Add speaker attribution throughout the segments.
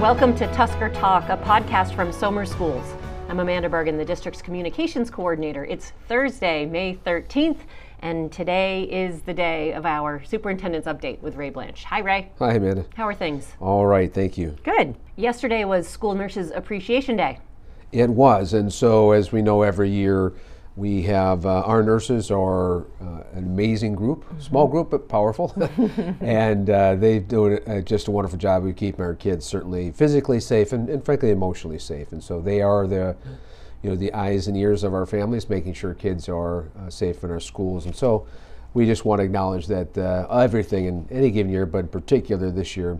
Speaker 1: Welcome to Tusker Talk, a podcast from Somers Schools. I'm Amanda Bergen, the district's communications coordinator. It's Thursday, May 13th, and today is the day of our superintendent's update with Ray Blanch. Hi, Ray.
Speaker 2: Hi, Amanda.
Speaker 1: How are things?
Speaker 2: All right, thank you.
Speaker 1: Good. Yesterday was School Nurses Appreciation Day.
Speaker 2: It was, and so as we know every year, we have uh, our nurses are uh, an amazing group, small group but powerful, and uh, they do just a wonderful job of keeping our kids certainly physically safe and, and, frankly emotionally safe. And so they are the, you know, the eyes and ears of our families, making sure kids are uh, safe in our schools. And so we just want to acknowledge that uh, everything in any given year, but in particular this year,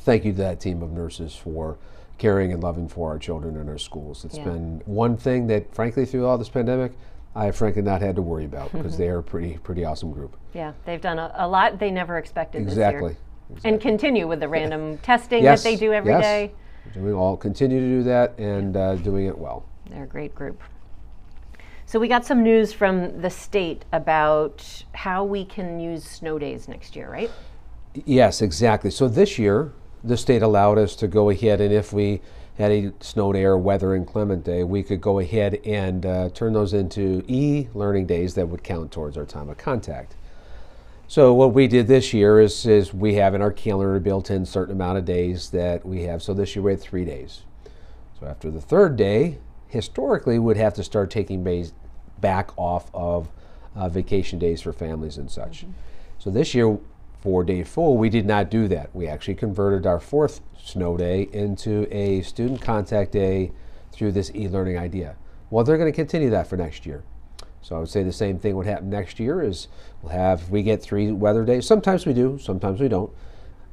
Speaker 2: thank you to that team of nurses for caring and loving for our children in our schools. It's yeah. been one thing that, frankly, through all this pandemic, I have frankly not had to worry about because they are a pretty pretty awesome group.
Speaker 1: Yeah, they've done a, a lot they never expected
Speaker 2: exactly.
Speaker 1: exactly. And continue with the random testing yes, that they do every
Speaker 2: yes.
Speaker 1: day.
Speaker 2: Doing all continue to do that and uh, doing it well.
Speaker 1: They're a great group. So we got some news from the state about how we can use snow days next year, right?
Speaker 2: Yes, exactly. So this year, the state allowed us to go ahead and if we had a snow day or weather inclement day, we could go ahead and uh, turn those into e-learning days that would count towards our time of contact. So what we did this year is, is we have in our calendar built in certain amount of days that we have. So this year we had three days. So after the third day, historically would have to start taking days back off of uh, vacation days for families and such. Mm-hmm. So this year for day four, we did not do that. We actually converted our fourth snow day into a student contact day through this e-learning idea. Well, they're going to continue that for next year. So I would say the same thing would happen next year is we'll have, we get three weather days. Sometimes we do, sometimes we don't.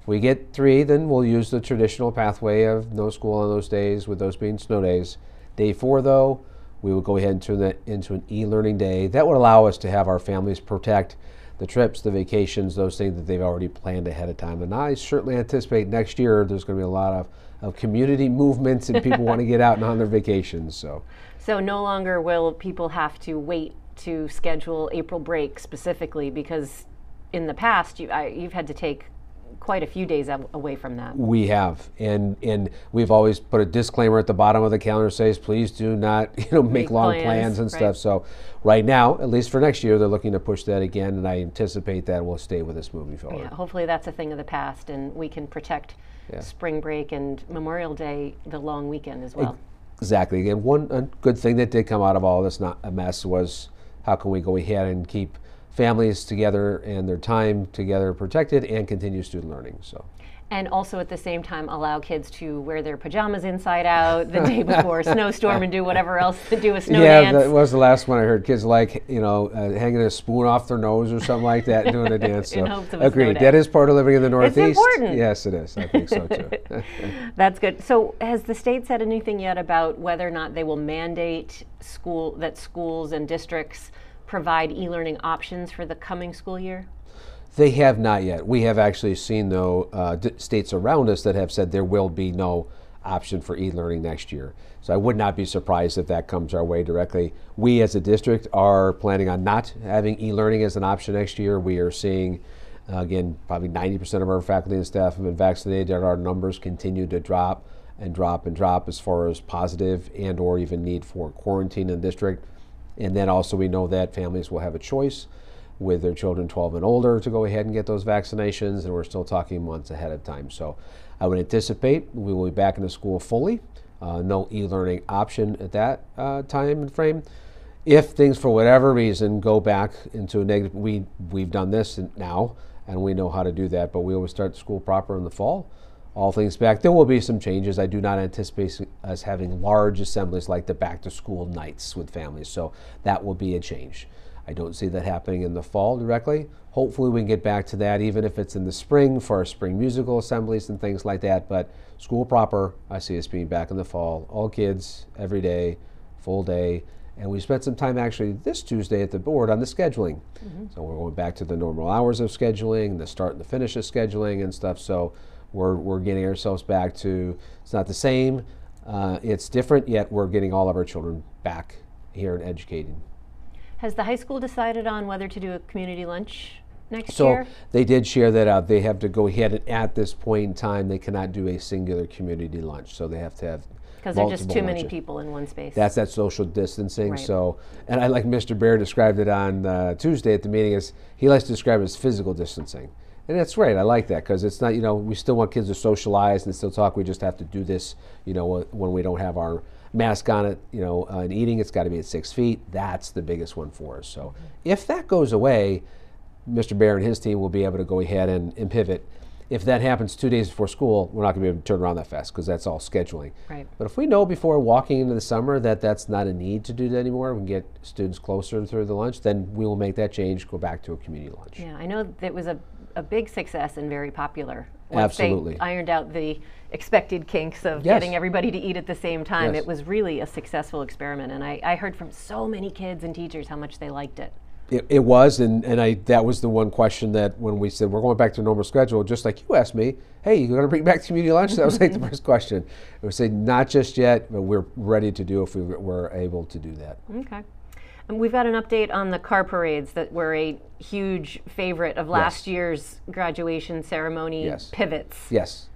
Speaker 2: If we get three, then we'll use the traditional pathway of no school on those days, with those being snow days. Day four, though, we will go ahead and turn that into an e-learning day. That would allow us to have our families protect the trips, the vacations, those things that they've already planned ahead of time. And I certainly anticipate next year there's going to be a lot of, of community movements and people want to get out and on their vacations. So,
Speaker 1: so no longer will people have to wait to schedule April break specifically because in the past you, you've had to take quite a few days away from that.
Speaker 2: We have, and and we've always put a disclaimer at the bottom of the calendar says please do not you know make, make long plans, plans and right. stuff. So right now, at least for next year, they're looking to push that again, and I anticipate that will stay with us moving forward.
Speaker 1: Yeah, hopefully that's a thing of the past, and we can protect yeah. spring break and Memorial Day, the long weekend as well.
Speaker 2: Exactly. And one good thing that did come out of all this not a mess was how can we go ahead and keep families together and their time together protected and continue student learning. So.
Speaker 1: And also at the same time allow kids to wear their pajamas inside out the day before a snowstorm and do whatever else to do a snow
Speaker 2: yeah,
Speaker 1: dance.
Speaker 2: Yeah, that was the last one I heard. Kids like, you know, uh, hanging a spoon off their nose or something like that doing a dance.
Speaker 1: So of
Speaker 2: agreed. That is part of living in the Northeast.
Speaker 1: It's important.
Speaker 2: Yes, it is. I think so too.
Speaker 1: That's good. So has the state said anything yet about whether or not they will mandate school that schools and districts provide e-learning options for the coming school year?
Speaker 2: They have not yet. We have actually seen, though, uh, states around us that have said there will be no option for e-learning next year. So I would not be surprised if that comes our way directly. We as a district are planning on not having e-learning as an option next year. We are seeing, uh, again, probably 90% of our faculty and staff have been vaccinated. and Our numbers continue to drop and drop and drop as far as positive and or even need for quarantine in the district. And then also we know that families will have a choice with their children 12 and older to go ahead and get those vaccinations, and we're still talking months ahead of time. So I would anticipate we will be back into school fully. Uh, no e-learning option at that uh, time frame. If things, for whatever reason, go back into a negative, we we've done this now, and we know how to do that. But we always start school proper in the fall all things back. There will be some changes. I do not anticipate us having large assemblies like the back to school nights with families, so that will be a change. I don't see that happening in the fall directly. Hopefully, we can get back to that, even if it's in the spring for our spring musical assemblies and things like that. But school proper, I see us being back in the fall. All kids, every day, full day. And we spent some time actually this Tuesday at the board on the scheduling. Mm-hmm. So we're going back to the normal hours of scheduling, the start and the finish of scheduling and stuff. So we're, we're getting ourselves back to, it's not the same, uh, it's different, yet we're getting all of our children back here and educating.
Speaker 1: Has the high school decided on whether to do a community lunch next
Speaker 2: So
Speaker 1: year?
Speaker 2: So they did share that out. They have to go ahead and at this point in time, they cannot do a singular community lunch. So they have to have
Speaker 1: Because there are just too many people in one space.
Speaker 2: That's that social distancing.
Speaker 1: Right.
Speaker 2: So, and I like Mr. Bear described it on uh, Tuesday at the meeting Is he likes to describe it as physical distancing. And that's right. I like that because it's not, you know, we still want kids to socialize and still talk. We just have to do this, you know, when we don't have our mask on it, you know, uh, and eating, it's got to be at six feet. That's the biggest one for us. So
Speaker 1: Mm-hmm.
Speaker 2: if that goes away, Mr. Bear and his team will be able to go ahead and, and pivot. If that happens two days before school, we're not going to be able to turn around that fast because that's all scheduling.
Speaker 1: Right.
Speaker 2: But if we know before walking into the summer that that's not a need to do that anymore, we can get students closer through the lunch, then we will make that change, go back to a community lunch.
Speaker 1: Yeah, I know that was a, a big success and very popular. Once
Speaker 2: Absolutely.
Speaker 1: They ironed out the expected kinks of
Speaker 2: Yes.
Speaker 1: getting everybody to eat at the same time.
Speaker 2: Yes.
Speaker 1: It was really a successful experiment, and I, I heard from so many kids and teachers how much they liked it.
Speaker 2: It, it was, and, and I that was the one question that when we said we're going back to normal schedule, just like you asked me, hey, you going to bring back community lunch? That was like the first question. Would say not just yet, but we're ready to do if we were able to do that.
Speaker 1: Okay. And we've got an update on the car parades that were a huge favorite of last
Speaker 2: Yes.
Speaker 1: year's graduation ceremony
Speaker 2: Yes.
Speaker 1: pivots.
Speaker 2: Yes.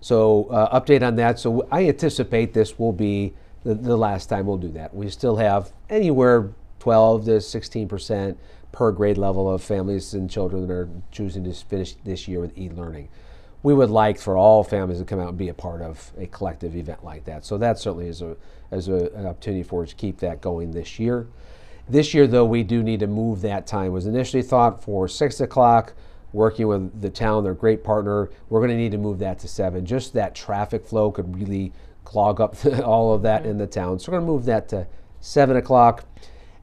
Speaker 2: So uh, update on that. So I anticipate this will be the, the last time we'll do that. We still have anywhere 12 to 16 percent per grade level of families and children that are choosing to finish this year with e-learning. We would like for all families to come out and be a part of a collective event like that. So that certainly is a as a, an opportunity for us to keep that going this year. This year, though, we do need to move that time. It was initially thought for six o'clock working with the town, their great partner, we're going to need to move that to seven. Just that traffic flow could really clog up all of that in the town. So we're going to move that to seven o'clock.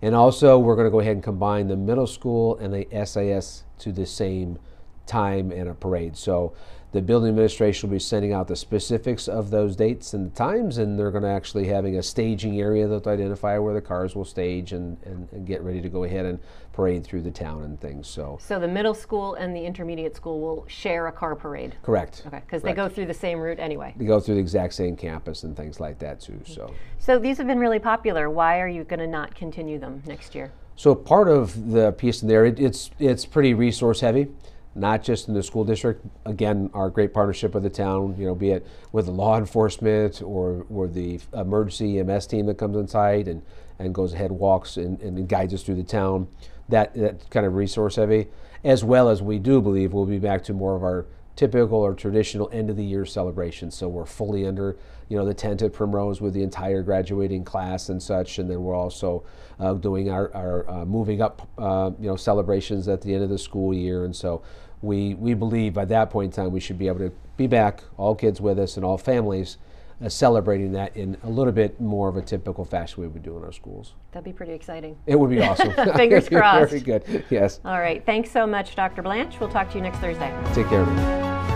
Speaker 2: And also, we're going to go ahead and combine the middle school and the SIS to the same time and a parade. So the building administration will be sending out the specifics of those dates and times, and they're going to actually having a staging area that they'll identify where the cars will stage and, and, and get ready to go ahead and parade through the town and things. So
Speaker 1: So the middle school and the intermediate school will share a car parade.
Speaker 2: correct.
Speaker 1: Okay, because they go through the same route anyway.
Speaker 2: They go through the exact same campus and things like that too. Mm-hmm. So.
Speaker 1: So these have been really popular. Why are you going to not continue them next year?
Speaker 2: So part of the piece in there, it, it's it's pretty resource heavy, not just in the school district. Again, our great partnership with the town, you know, be it with law enforcement or or the emergency EMS team that comes inside and and goes ahead, walks and, and guides us through the town. That that kind of resource heavy, as well as we do believe we'll be back to more of our typical or traditional end of the year celebration. So we're fully under, you know, the tent at Primrose with the entire graduating class and such, and then we're also uh, doing our, our uh, moving up, uh, you know, celebrations at the end of the school year, and so we we believe by that point in time we should be able to be back, all kids with us and all families. Uh, celebrating that in a little bit more of a typical fashion we would do in our schools.
Speaker 1: That'd be pretty exciting.
Speaker 2: It would be awesome.
Speaker 1: Fingers crossed.
Speaker 2: Very good. Yes.
Speaker 1: All right. Thanks so much, Dr. Blanch. We'll talk to you next Thursday.
Speaker 2: Take care me.